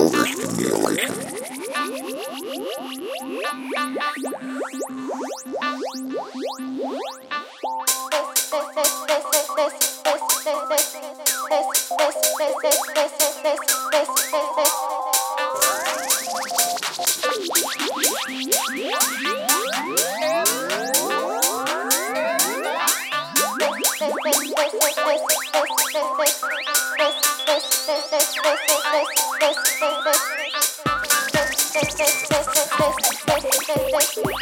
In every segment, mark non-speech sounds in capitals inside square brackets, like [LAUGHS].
overstimulation. [LAUGHS] Thank you.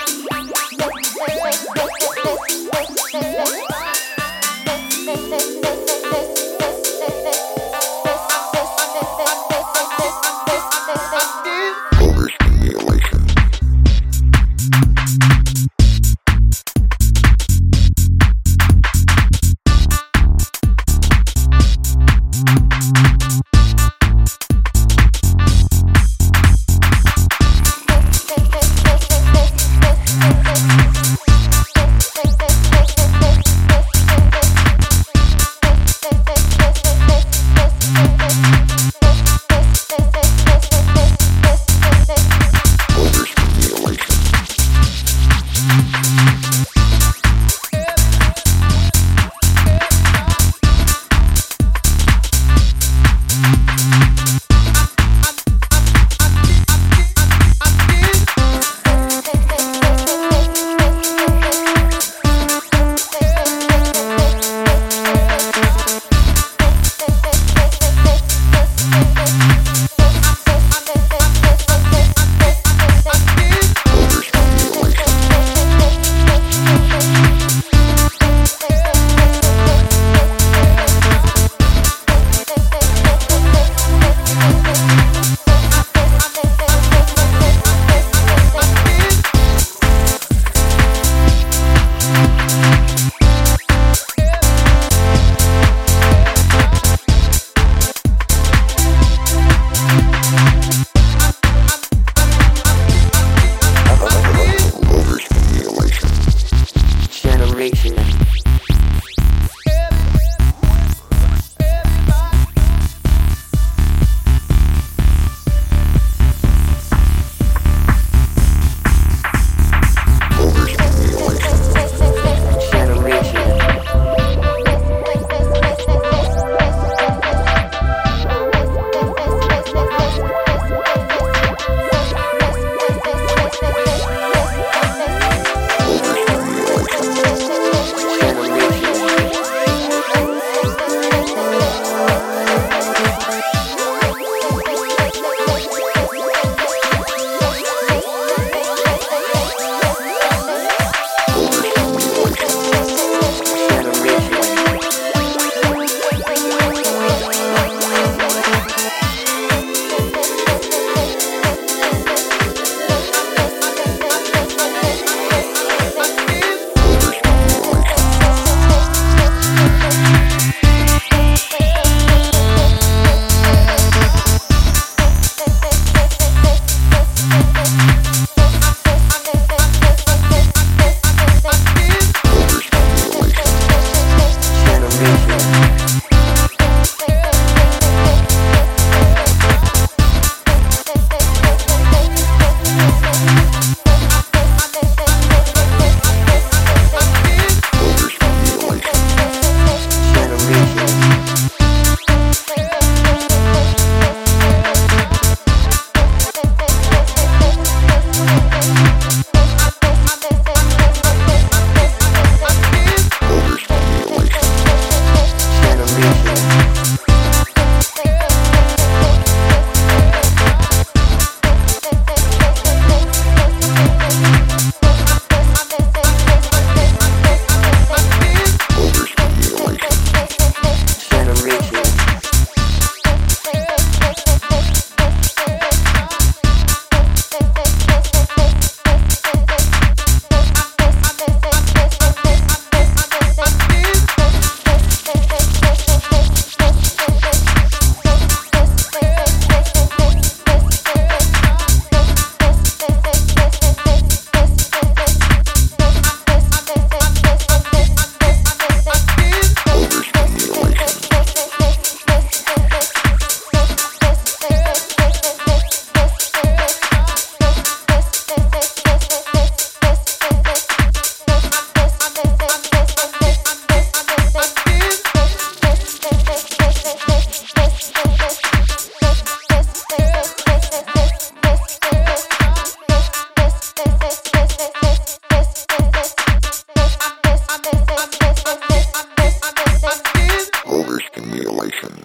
murderous stimulation.